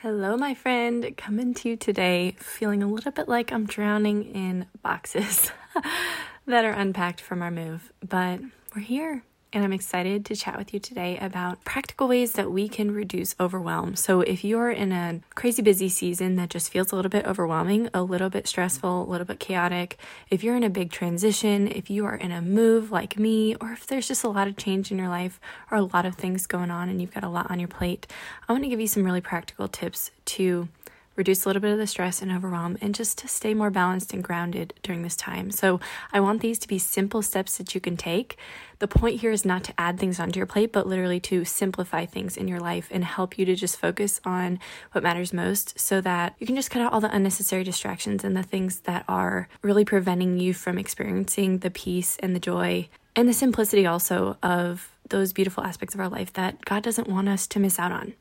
Hello, my friend. Coming to you today feeling a little bit like I'm drowning in boxes that are unpacked from our move, but we're here and I'm excited to chat with you today about practical ways that we can reduce overwhelm. So, if you're in a crazy busy season that just feels a little bit overwhelming, a little bit stressful, a little bit chaotic, if you're in a big transition, if you are in a move like me, or if there's just a lot of change in your life or a lot of things going on and you've got a lot on your plate, I want to give you some really practical tips to reduce a little bit of the stress and overwhelm, and just to stay more balanced and grounded during this time. So, I want these to be simple steps that you can take. The point here is not to add things onto your plate, but literally to simplify things in your life and help you to just focus on what matters most so that you can just cut out all the unnecessary distractions and the things that are really preventing you from experiencing the peace and the joy and the simplicity also of those beautiful aspects of our life that God doesn't want us to miss out on.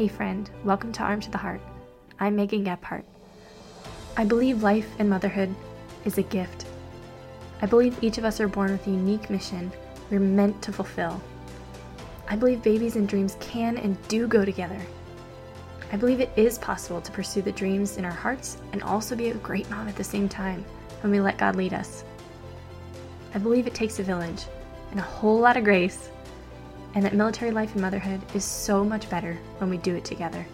Hey, friend, welcome to Arm to the Heart. I'm Megan Gephardt. I believe life and motherhood is a gift. I believe each of us are born with a unique mission we're meant to fulfill. I believe babies and dreams can and do go together. I believe it is possible to pursue the dreams in our hearts and also be a great mom at the same time when we let God lead us. I believe it takes a village and a whole lot of grace and that military life and motherhood is so much better when we do it together.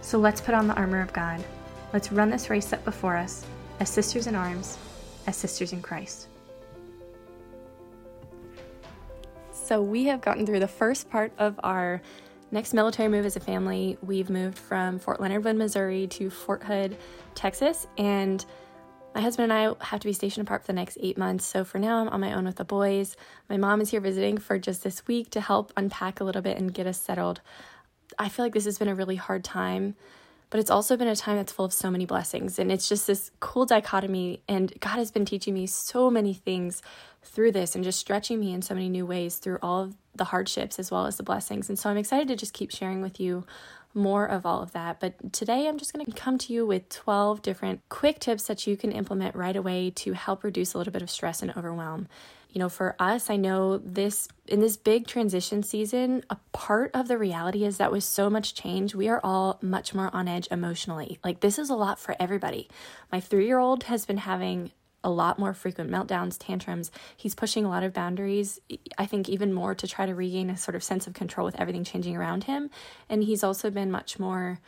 So let's put on the armor of God. Let's run this race set before us as sisters in arms, as sisters in Christ. So, we have gotten through the first part of our next military move as a family. We've moved from Fort Leonard Wood, Missouri to Fort Hood, Texas, and my husband and I have to be stationed apart for the next eight months, so for now I'm on my own with the boys. My mom is here visiting for just this week to help unpack a little bit and get us settled. I feel like this has been a really hard time, but it's also been a time that's full of so many blessings. And it's just this cool dichotomy. And God has been teaching me so many things through this and just stretching me in so many new ways through all of the hardships as well as the blessings. And so I'm excited to just keep sharing with you more of all of that. But today I'm just going to come to you with 12 different quick tips that you can implement right away to help reduce a little bit of stress and overwhelm. You know, for us, I know this in this big transition season, a part of the reality is that with so much change, we are all much more on edge emotionally. Like, this is a lot for everybody. My three year old has been having a lot more frequent meltdowns, tantrums. He's pushing a lot of boundaries, I think, even more to try to regain a sort of sense of control with everything changing around him. And he's also been much more,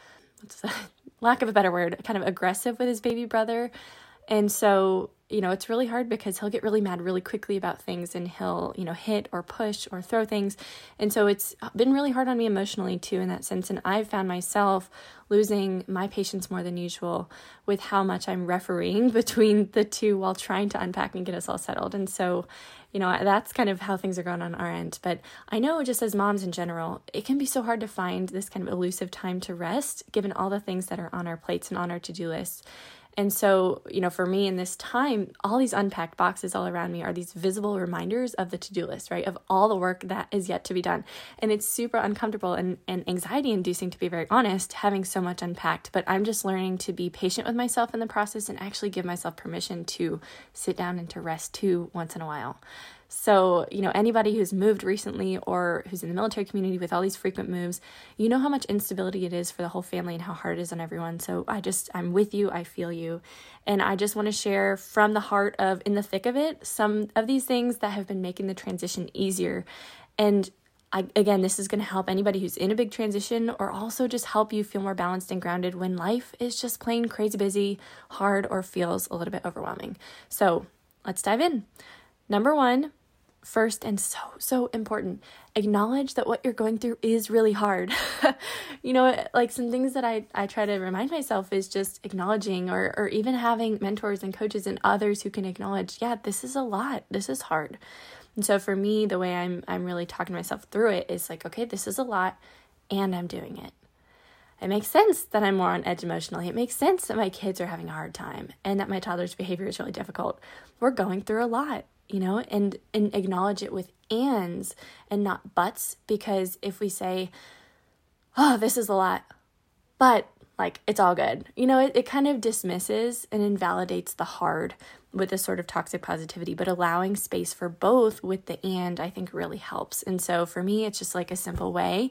lack of a better word, kind of aggressive with his baby brother. And so you know, it's really hard because he'll get really mad really quickly about things and he'll, you know, hit or push or throw things. And so it's been really hard on me emotionally too in that sense. And I've found myself losing my patience more than usual with how much I'm refereeing between the two while trying to unpack and get us all settled. And so, you know, that's kind of how things are going on our end. But I know just as moms in general, it can be so hard to find this kind of elusive time to rest given all the things that are on our plates and on our to do lists. And so, you know, for me in this time, all these unpacked boxes all around me are these visible reminders of the to do list, right? Of all the work that is yet to be done. And it's super uncomfortable and, and anxiety inducing, to be very honest, having so much unpacked. But I'm just learning to be patient with myself in the process and actually give myself permission to sit down and to rest too once in a while. So, you know, anybody who's moved recently or who's in the military community with all these frequent moves, you know how much instability it is for the whole family and how hard it is on everyone. So, I just, I'm with you, I feel you. And I just want to share from the heart of, in the thick of it, some of these things that have been making the transition easier. And I, again, this is going to help anybody who's in a big transition or also just help you feel more balanced and grounded when life is just plain crazy busy, hard, or feels a little bit overwhelming. So, let's dive in. Number one, first and so so important. Acknowledge that what you're going through is really hard. You know like some things that i i try to remind myself is just acknowledging or or even having mentors and coaches and others who can acknowledge yeah this is a lot. This is hard. And so for me the way i'm i'm really talking myself through it is like okay this is a lot and i'm doing it. It makes sense that I'm more on edge emotionally. It makes sense that my kids are having a hard time and that my toddler's behavior is really difficult. We're going through a lot you know, and and acknowledge it with ands and not buts because if we say, "Oh, this is a lot," but like it's all good. You know, it, it kind of dismisses and invalidates the hard with this sort of toxic positivity, but allowing space for both with the and I think really helps. And so for me, it's just like a simple way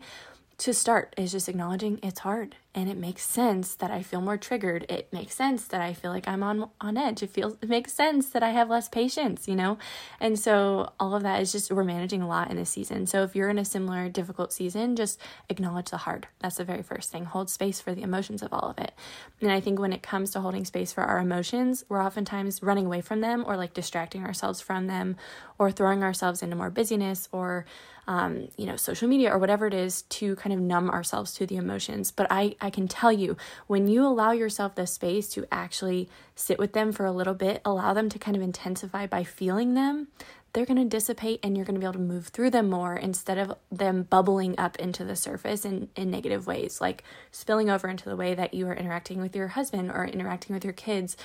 to start is just acknowledging it's hard and it makes sense that I feel more triggered. It makes sense that I feel like I'm on on edge. It feels it makes sense that I have less patience, you know? And so all of that is just we're managing a lot in this season. So if you're in a similar difficult season, just acknowledge the hard. That's the very first thing. Hold space for the emotions of all of it. And I think when it comes to holding space for our emotions, we're oftentimes running away from them or like distracting ourselves from them or throwing ourselves into more busyness or um, you know, social media or whatever it is to kind of numb ourselves to the emotions. But I, I can tell you, when you allow yourself the space to actually sit with them for a little bit, allow them to kind of intensify by feeling them, they're going to dissipate and you're going to be able to move through them more instead of them bubbling up into the surface in, in negative ways, like spilling over into the way that you are interacting with your husband or interacting with your kids.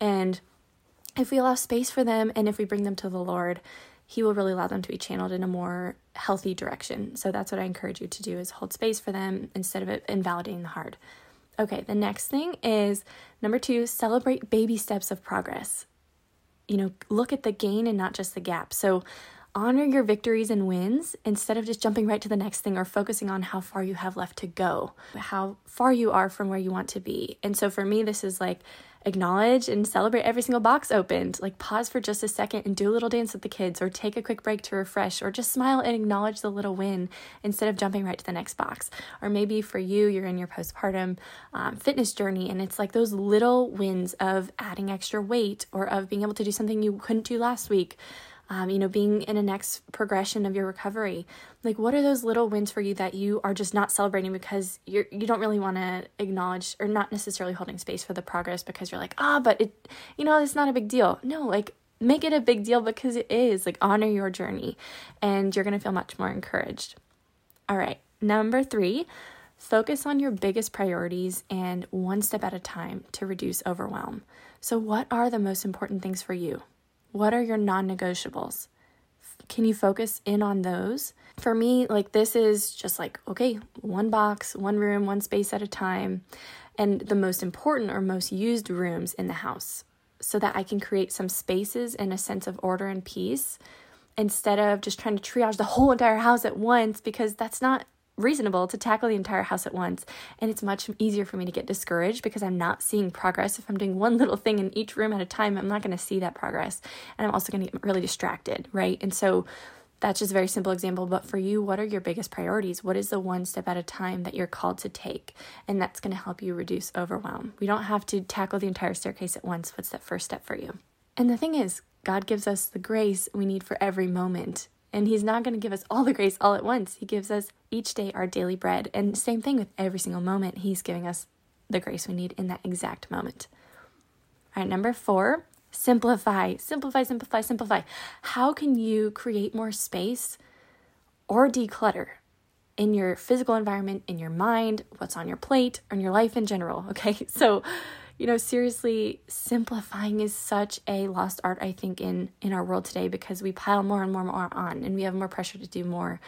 And if we allow space for them and if we bring them to the Lord, he will really allow them to be channeled in a more healthy direction. So that's what I encourage you to do is hold space for them instead of invalidating the hard. Okay, the next thing is number 2, celebrate baby steps of progress. You know, look at the gain and not just the gap. So honor your victories and wins instead of just jumping right to the next thing or focusing on how far you have left to go, how far you are from where you want to be. And so for me, this is like acknowledge and celebrate every single box opened. Like pause for just a second and do a little dance with the kids, or take a quick break to refresh, or just smile and acknowledge the little win instead of jumping right to the next box. Or maybe for you, you're in your postpartum um, fitness journey and it's like those little wins of adding extra weight or of being able to do something you couldn't do last week um, you know, being in a next progression of your recovery. Like, what are those little wins for you that you are just not celebrating because you're you don't really want to acknowledge or not necessarily holding space for the progress because you're like, ah, oh, but it, you know, it's not a big deal. No, like make it a big deal because it is. Like, honor your journey, and you're gonna feel much more encouraged. All right, number three. Focus on your biggest priorities and one step at a time to reduce overwhelm. So, what are the most important things for you? What are your non negotiables? Can you focus in on those? For me, like this is just like, okay, one box, one room, one space at a time, and the most important or most used rooms in the house so that I can create some spaces and a sense of order and peace instead of just trying to triage the whole entire house at once because that's not reasonable to tackle the entire house at once. And it's much easier for me to get discouraged because I'm not seeing progress. If I'm doing one little thing in each room at a time, I'm not going to see that progress. And I'm also going to get really distracted, right? And so that's just a very simple example. But for you, what are your biggest priorities? What is the one step at a time that you're called to take? And that's going to help you reduce overwhelm. We don't have to tackle the entire staircase at once. What's that first step for you? And the thing is, God gives us the grace we need for every moment. And He's not going to give us all the grace all at once. He gives us each day our daily bread. And same thing with every single moment. He's giving us the grace we need in that exact moment. All right, number four, simplify, simplify, simplify, simplify. How can you create more space or declutter in your physical environment, in your mind, what's on your plate, in your life in general? Okay, so you know seriously simplifying is such a lost art i think in in our world today because we pile more and more and more on and we have more pressure to do more.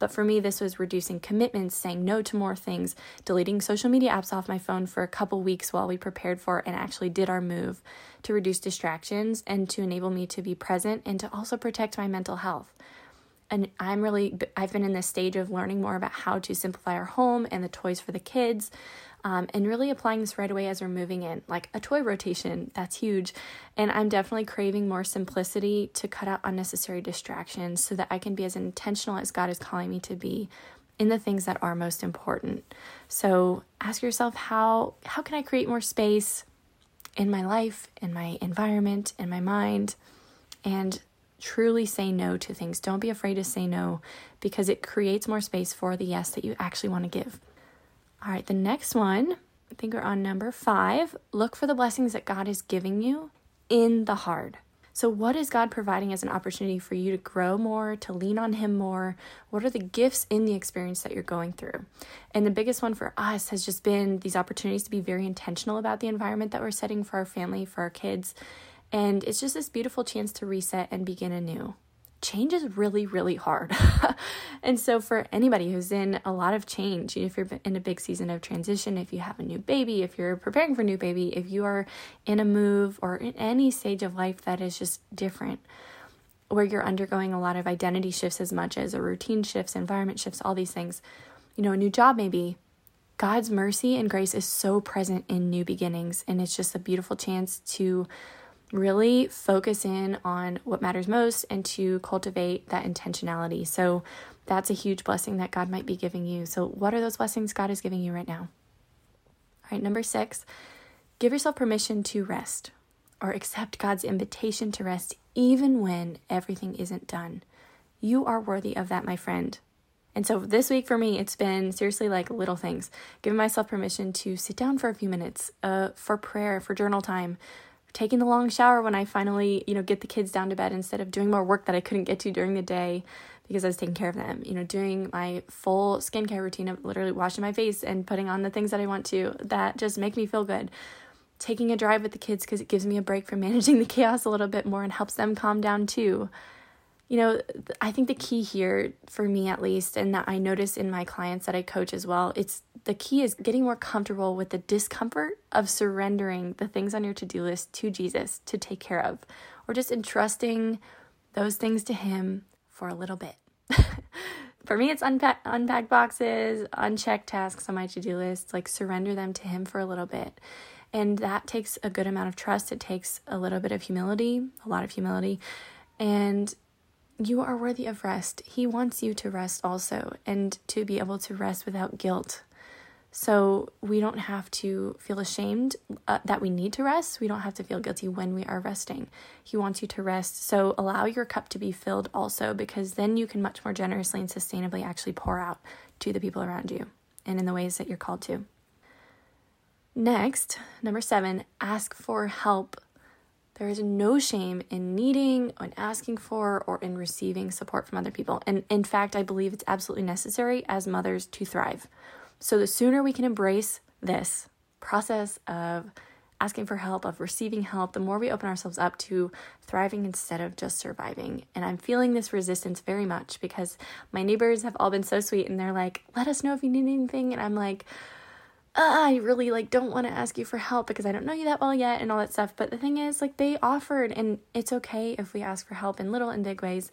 But for me this was reducing commitments saying no to more things deleting social media apps off my phone for a couple weeks while we prepared for and actually did our move to reduce distractions and to enable me to be present and to also protect my mental health. And I'm really, I've been in this stage of learning more about how to simplify our home and the toys for the kids, um, and really applying this right away as we're moving in, like a toy rotation. That's huge. And I'm definitely craving more simplicity to cut out unnecessary distractions so that I can be as intentional as God is calling me to be in the things that are most important. So ask yourself how how can I create more space in my life, in my environment, in my mind, and truly say no to things. Don't be afraid to say no because it creates more space for the yes that you actually want to give. All right, the next one, I think we're on number five. Look for the blessings that God is giving you in the hard. So, what is God providing as an opportunity for you to grow more, to lean on Him more? What are the gifts in the experience that you're going through? And the biggest one for us has just been these opportunities to be very intentional about the environment that we're setting for our family, for our kids, and it's just this beautiful chance to reset and begin anew. Change is really, really hard. and so, for anybody who's in a lot of change, if you're in a big season of transition, if you have a new baby, if you're preparing for a new baby, if you are in a move or in any stage of life that is just different, where you're undergoing a lot of identity shifts as much as a routine shifts, environment shifts, all these things, you know, a new job maybe. God's mercy and grace is so present in new beginnings, and it's just a beautiful chance to really focus in on what matters most and to cultivate that intentionality. So, that's a huge blessing that God might be giving you. So, what are those blessings God is giving you right now? All right, number six, give yourself permission to rest or accept God's invitation to rest even when everything isn't done. You are worthy of that, my friend. And so this week for me, it's been seriously like little things. Giving myself permission to sit down for a few minutes uh, for prayer, for journal time, taking the long shower when I finally, you know, get the kids down to bed instead of doing more work that I couldn't get to during the day because I was taking care of them. You know, doing my full skincare routine of literally washing my face and putting on the things that I want to that just make me feel good. Taking a drive with the kids because it gives me a break from managing the chaos a little bit more and helps them calm down too you know, I think the key here, for me at least, and that I notice in my clients that I coach as well, it's the key is getting more comfortable with the discomfort of surrendering the things on your to do list to Jesus to take care of, or just entrusting those things to Him for a little bit. for me, it's unpack, unpack boxes, uncheck tasks on my to do list, like surrender them to Him for a little bit. And that takes a good amount of trust. It takes a little bit of humility, a lot of humility. And you are worthy of rest. He wants you to rest also and to be able to rest without guilt. So we don't have to feel ashamed uh, that we need to rest. We don't have to feel guilty when we are resting. He wants you to rest. So allow your cup to be filled also, because then you can much more generously and sustainably actually pour out to the people around you and in the ways that you're called to. Next, number seven, ask for help there is no shame in needing, and asking for, or in receiving support from other people. And in fact, I believe it's absolutely necessary as mothers to thrive. So the sooner we can embrace this process of asking for help, of receiving help, the more we open ourselves up to thriving instead of just surviving. And I'm feeling this resistance very much because my neighbors have all been so sweet and they're like, let us know if you need anything. And I'm like, uh, I really like don't want to ask you for help because I don't know you that well yet and all that stuff. But the thing is, like they offered, and it's okay if we ask for help in little and big ways.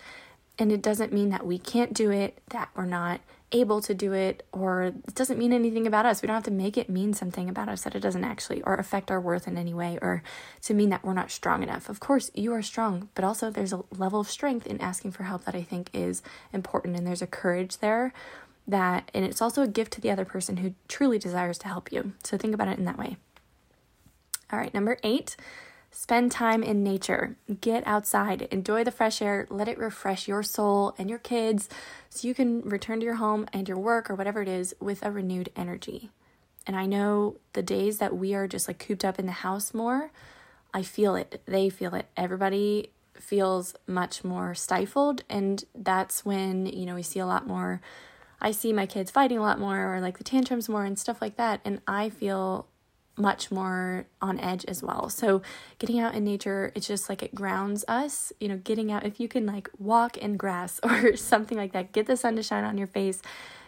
And it doesn't mean that we can't do it, that we're not able to do it, or it doesn't mean anything about us. We don't have to make it mean something about us that it doesn't actually, or affect our worth in any way, or to mean that we're not strong enough. Of course, you are strong, but also there's a level of strength in asking for help that I think is important, and there's a courage there that, and it's also a gift to the other person who truly desires to help you. So think about it in that way. All right, number eight, spend time in nature. Get outside, enjoy the fresh air, let it refresh your soul and your kids so you can return to your home and your work or whatever it is with a renewed energy. And I know the days that we are just like cooped up in the house more, I feel it. They feel it. Everybody feels much more stifled. And that's when, you know, we see a lot more I see my kids fighting a lot more or like the tantrums more and stuff like that. And I feel much more on edge as well. So getting out in nature, it's just like it grounds us, you know, getting out if you can like walk in grass or something like that, get the sun to shine on your face,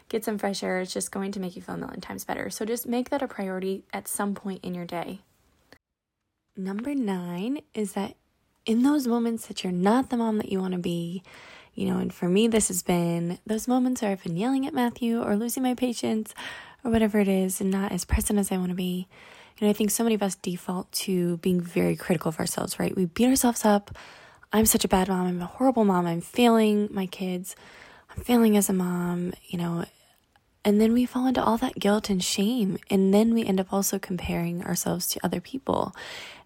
get some fresh air, it's just going to make you feel a million times better. So just make that a priority at some point in your day. Number 9 is that in those moments that you're not the mom that you want to be, you know, and for me, this has been those moments where I've been yelling at Matthew or losing my patience or whatever it is and not as present as I want to be. And I think so many of us default to being very critical of ourselves, right? We beat ourselves up. I'm such a bad mom. I'm a horrible mom. I'm failing my kids. I'm failing as a mom, you know. And then we fall into all that guilt and shame. And then we end up also comparing ourselves to other people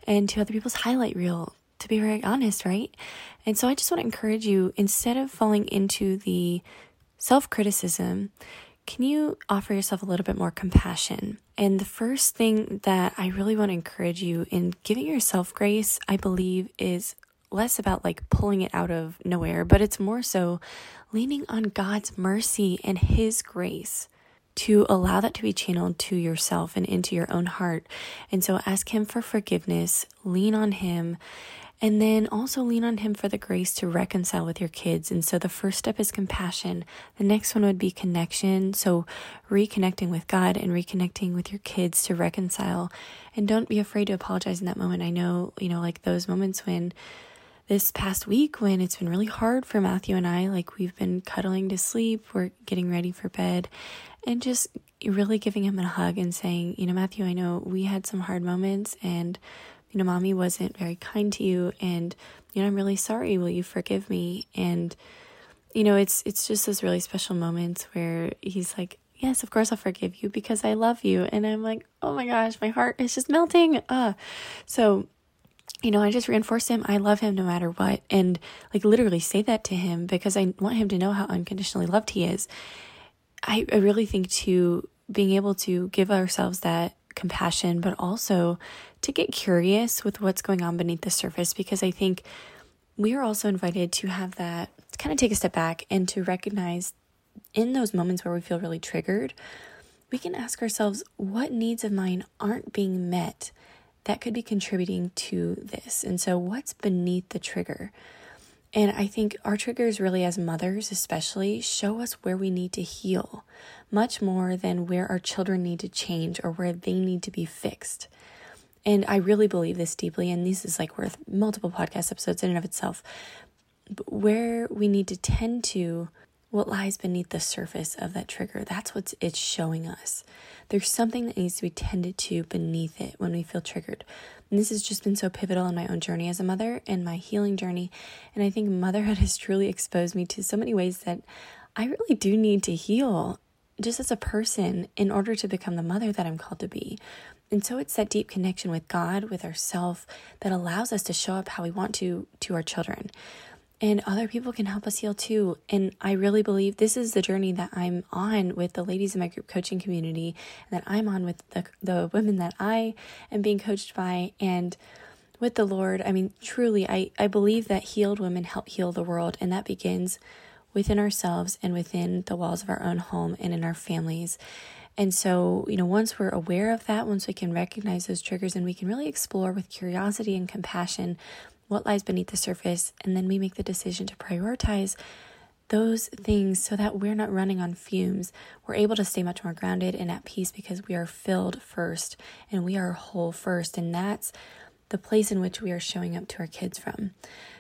and to other people's highlight reel to be very honest, right? And so I just want to encourage you instead of falling into the self criticism, can you offer yourself a little bit more compassion? And the first thing that I really want to encourage you in giving yourself grace, I believe, is less about like pulling it out of nowhere, but it's more so leaning on God's mercy and His grace to allow that to be channeled to yourself and into your own heart. And so ask Him for forgiveness, lean on Him, and then also lean on Him for the grace to reconcile with your kids. And so the first step is compassion. The next one would be connection. So reconnecting with God and reconnecting with your kids to reconcile. And don't be afraid to apologize in that moment. I know, you know, like those moments when this past week when it's been really hard for Matthew and I. Like we've been cuddling to sleep, we're getting ready for bed, and just really giving him a hug and saying, you know, Matthew, I know we had some hard moments and, you know, mommy wasn't very kind to you and, you know, I'm really sorry. Will you forgive me? And, you know, it's it's just those really special moments where he's like, Yes, of course I'll forgive you because I love you. And I'm like, oh my gosh, my heart is just melting. Uh so you know, I just reinforce him. I love him no matter what. And like literally say that to him because I want him to know how unconditionally loved he is. I, I really think to being able to give ourselves that compassion, but also to get curious with what's going on beneath the surface because I think we are also invited to have that to kind of take a step back and to recognize in those moments where we feel really triggered, we can ask ourselves what needs of mine aren't being met that could be contributing to this. And so, what's beneath the trigger? And I think our triggers, really, as mothers especially, show us where we need to heal much more than where our children need to change or where they need to be fixed. And I really believe this deeply, and this is like worth multiple podcast episodes in and of itself. But where we need to tend to what lies beneath the surface of that trigger. That's what it's showing us. There's something that needs to be tended to beneath it when we feel triggered. And this has just been so pivotal in my own journey as a mother and my healing journey. And I think motherhood has truly exposed me to so many ways that I really do need to heal just as a person in order to become the mother that I'm called to be. And so it's that deep connection with God, with ourself, that allows us to show up how we want to to our children and other people can help us heal too. And I really believe this is the journey that I'm on with the ladies in my group coaching community, and that I'm on with the, the women that I am being coached by, and with the Lord. I mean, truly, I, I believe that healed women help heal the world, and that begins within ourselves and within the walls of our own home and in our families. And so, you know, once we're aware of that, once we can recognize those triggers and we can really explore with curiosity and compassion what lies beneath the surface, and then we make the decision to prioritize those things so that we're not running on fumes. We're able to stay much more grounded and at peace because we are filled first and we are whole first. And that's the place in which we are showing up to our kids from.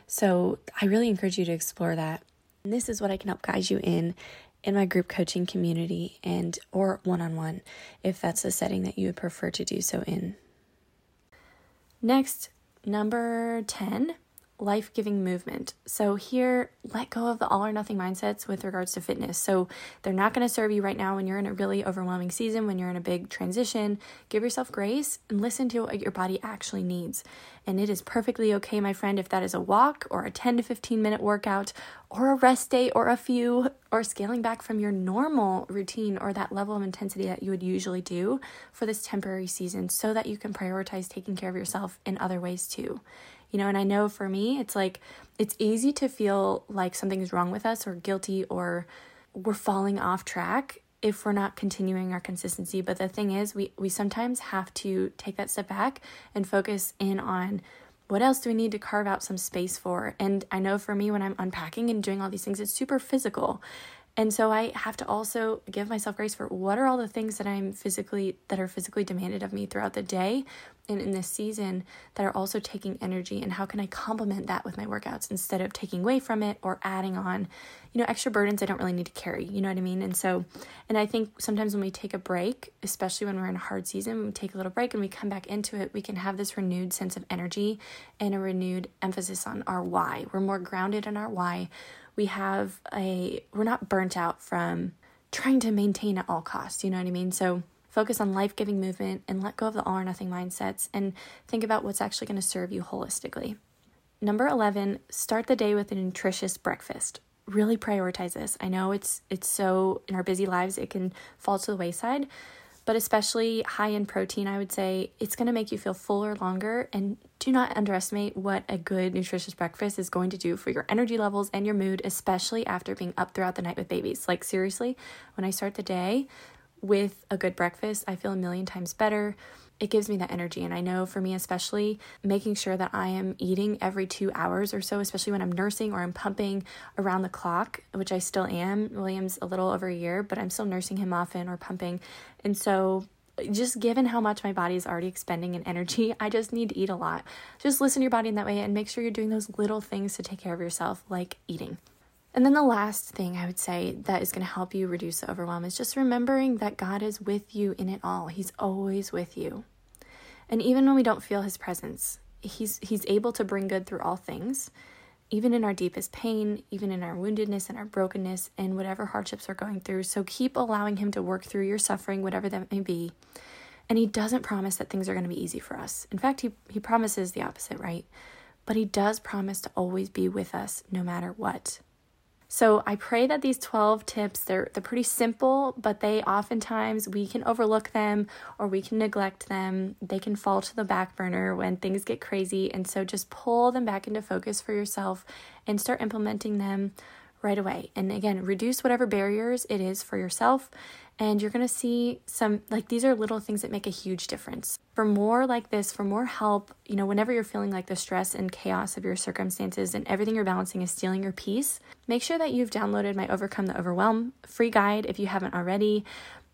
So I really encourage you to explore that. And this is what I can help guide you in in my group coaching community and or one-on-one if that's the setting that you would prefer to do so in. Next, Number 10, life giving movement. So, here, let go of the all or nothing mindsets with regards to fitness. So, they're not going to serve you right now when you're in a really overwhelming season, when you're in a big transition. Give yourself grace and listen to what your body actually needs. And it is perfectly okay, my friend, if that is a walk or a 10 to 15 minute workout or a rest day or a few or scaling back from your normal routine or that level of intensity that you would usually do for this temporary season so that you can prioritize taking care of yourself in other ways too. You know, and I know for me, it's like it's easy to feel like something's wrong with us or guilty or we're falling off track if we're not continuing our consistency. But the thing is, we, we sometimes have to take that step back and focus in on what else do we need to carve out some space for? And I know for me, when I'm unpacking and doing all these things, it's super physical. And so I have to also give myself grace for what are all the things that I'm physically that are physically demanded of me throughout the day and in this season that are also taking energy and how can I complement that with my workouts instead of taking away from it or adding on, you know, extra burdens I don't really need to carry, you know what I mean? And so and I think sometimes when we take a break, especially when we're in a hard season, we take a little break and we come back into it, we can have this renewed sense of energy and a renewed emphasis on our why. We're more grounded in our why we have a we're not burnt out from trying to maintain at all costs, you know what I mean? So focus on life-giving movement and let go of the all or nothing mindsets and think about what's actually going to serve you holistically. Number 11, start the day with a nutritious breakfast. Really prioritize this. I know it's it's so in our busy lives it can fall to the wayside, but especially high in protein, I would say it's going to make you feel fuller longer. And do not underestimate what a good, nutritious breakfast is going to do for your energy levels and your mood, especially after being up throughout the night with babies. Like, seriously, when I start the day with a good breakfast, I feel a million times better it gives me that energy. And I know for me, especially making sure that I am eating every two hours or so, especially when I'm nursing or I'm pumping around the clock, which I still am. William's a little over a year, but I'm still nursing him often or pumping. And so just given how much my body is already expending in energy, I just need to eat a lot. Just listen to your body in that way and make sure you're doing those little things to take care of yourself, like eating. And then the last thing I would say that is going to help you reduce the overwhelm is just remembering that God is with you in it all. He's always with you. And even when we don't feel his presence, he's he's able to bring good through all things. Even in our deepest pain, even in our woundedness and our brokenness and whatever hardships we're going through. So keep allowing him to work through your suffering, whatever that may be. And he doesn't promise that things are going to be easy for us. In fact, he, he promises the opposite, right? But he does promise to always be with us no matter what. So I pray that these 12 tips, they're they're pretty simple, but they oftentimes we can overlook them or we can neglect them. They can fall to the back burner when things get crazy. And so just pull them back into focus for yourself and start implementing them right away. And again, reduce whatever barriers it is for yourself. And you're going to see some, like, these are little things that make a huge difference. For more like this, for more help, you know, whenever you're feeling like the stress and chaos of your circumstances and everything you're balancing is stealing your peace, make sure that you've downloaded my Overcome the Overwhelm free guide if you haven't already.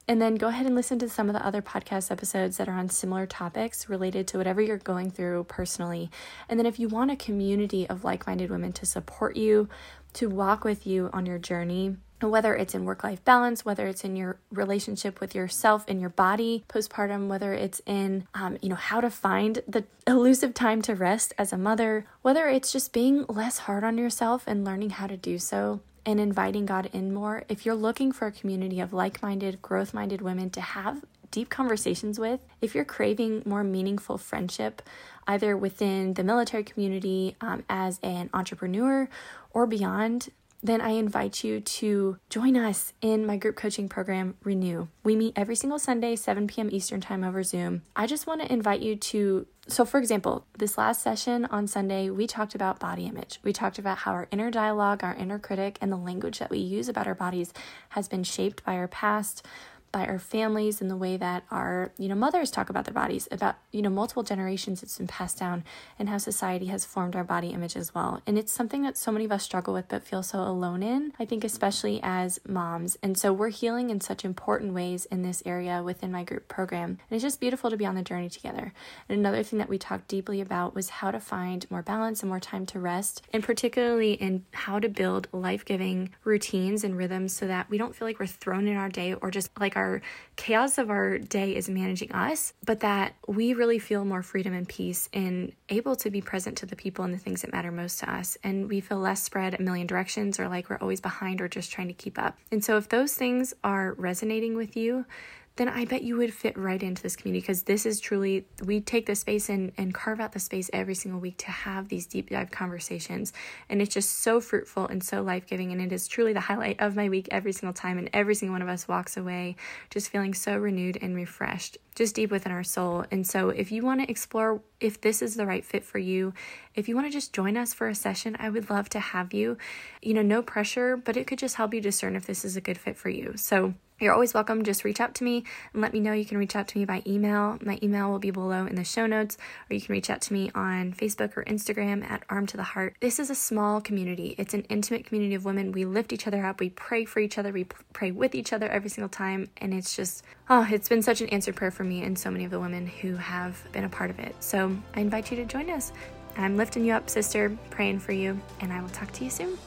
And then go ahead and listen to some of the other podcast episodes that are on similar topics related to whatever you're going through personally. And then if you want a community of like minded women to support you, to walk with you on your journey, whether it's in work life balance, whether it's in your relationship with yourself and your body postpartum, whether it's in, um, you know, how to find the elusive time to rest as a mother, whether it's just being less hard on yourself and learning how to do so and inviting God in more. If you're looking for a community of like minded, growth minded women to have deep conversations with, if you're craving more meaningful friendship, either within the military community um, as an entrepreneur or beyond, then I invite you to join us in my group coaching program, Renew. We meet every single Sunday, 7 p.m. Eastern Time over Zoom. I just want to invite you to. So, for example, this last session on Sunday, we talked about body image. We talked about how our inner dialogue, our inner critic, and the language that we use about our bodies has been shaped by our past by our families and the way that our you know mothers talk about their bodies about you know multiple generations it's been passed down and how society has formed our body image as well. And it's something that so many of us struggle with but feel so alone in i think especially as moms. And so we're healing in such important ways in this area within my group program. And it's just beautiful to be on the journey together. And another thing that we talked deeply about was how to find more balance and more time to rest and particularly in how to build life-giving routines and rhythms so that we don't feel like we're thrown in our day or just like our chaos of our day is managing us, but that we really feel more freedom and peace and able to be present to the people and the things that matter most to us. And we feel less spread a million directions or like we're always behind or just trying to keep up. And so, if those things are resonating with you, then I bet you would fit right into this community because this is truly, we take the space and, and carve out the space every single week to have these deep dive conversations. And it's just so fruitful and so life giving. And it is truly the highlight of my week every single time. And every single one of us walks away just feeling so renewed and refreshed, just deep within our soul. And so if you want to explore if this is the right fit for you, if you want to just join us for a session, I would love to have you. You know, no pressure, but it could just help you discern if this is a good fit for you. So, you're always welcome. Just reach out to me and let me know. You can reach out to me by email. My email will be below in the show notes, or you can reach out to me on Facebook or Instagram at Arm to the Heart. This is a small community, it's an intimate community of women. We lift each other up, we pray for each other, we pray with each other every single time. And it's just, oh, it's been such an answered prayer for me and so many of the women who have been a part of it. So I invite you to join us. I'm lifting you up, sister, praying for you, and I will talk to you soon.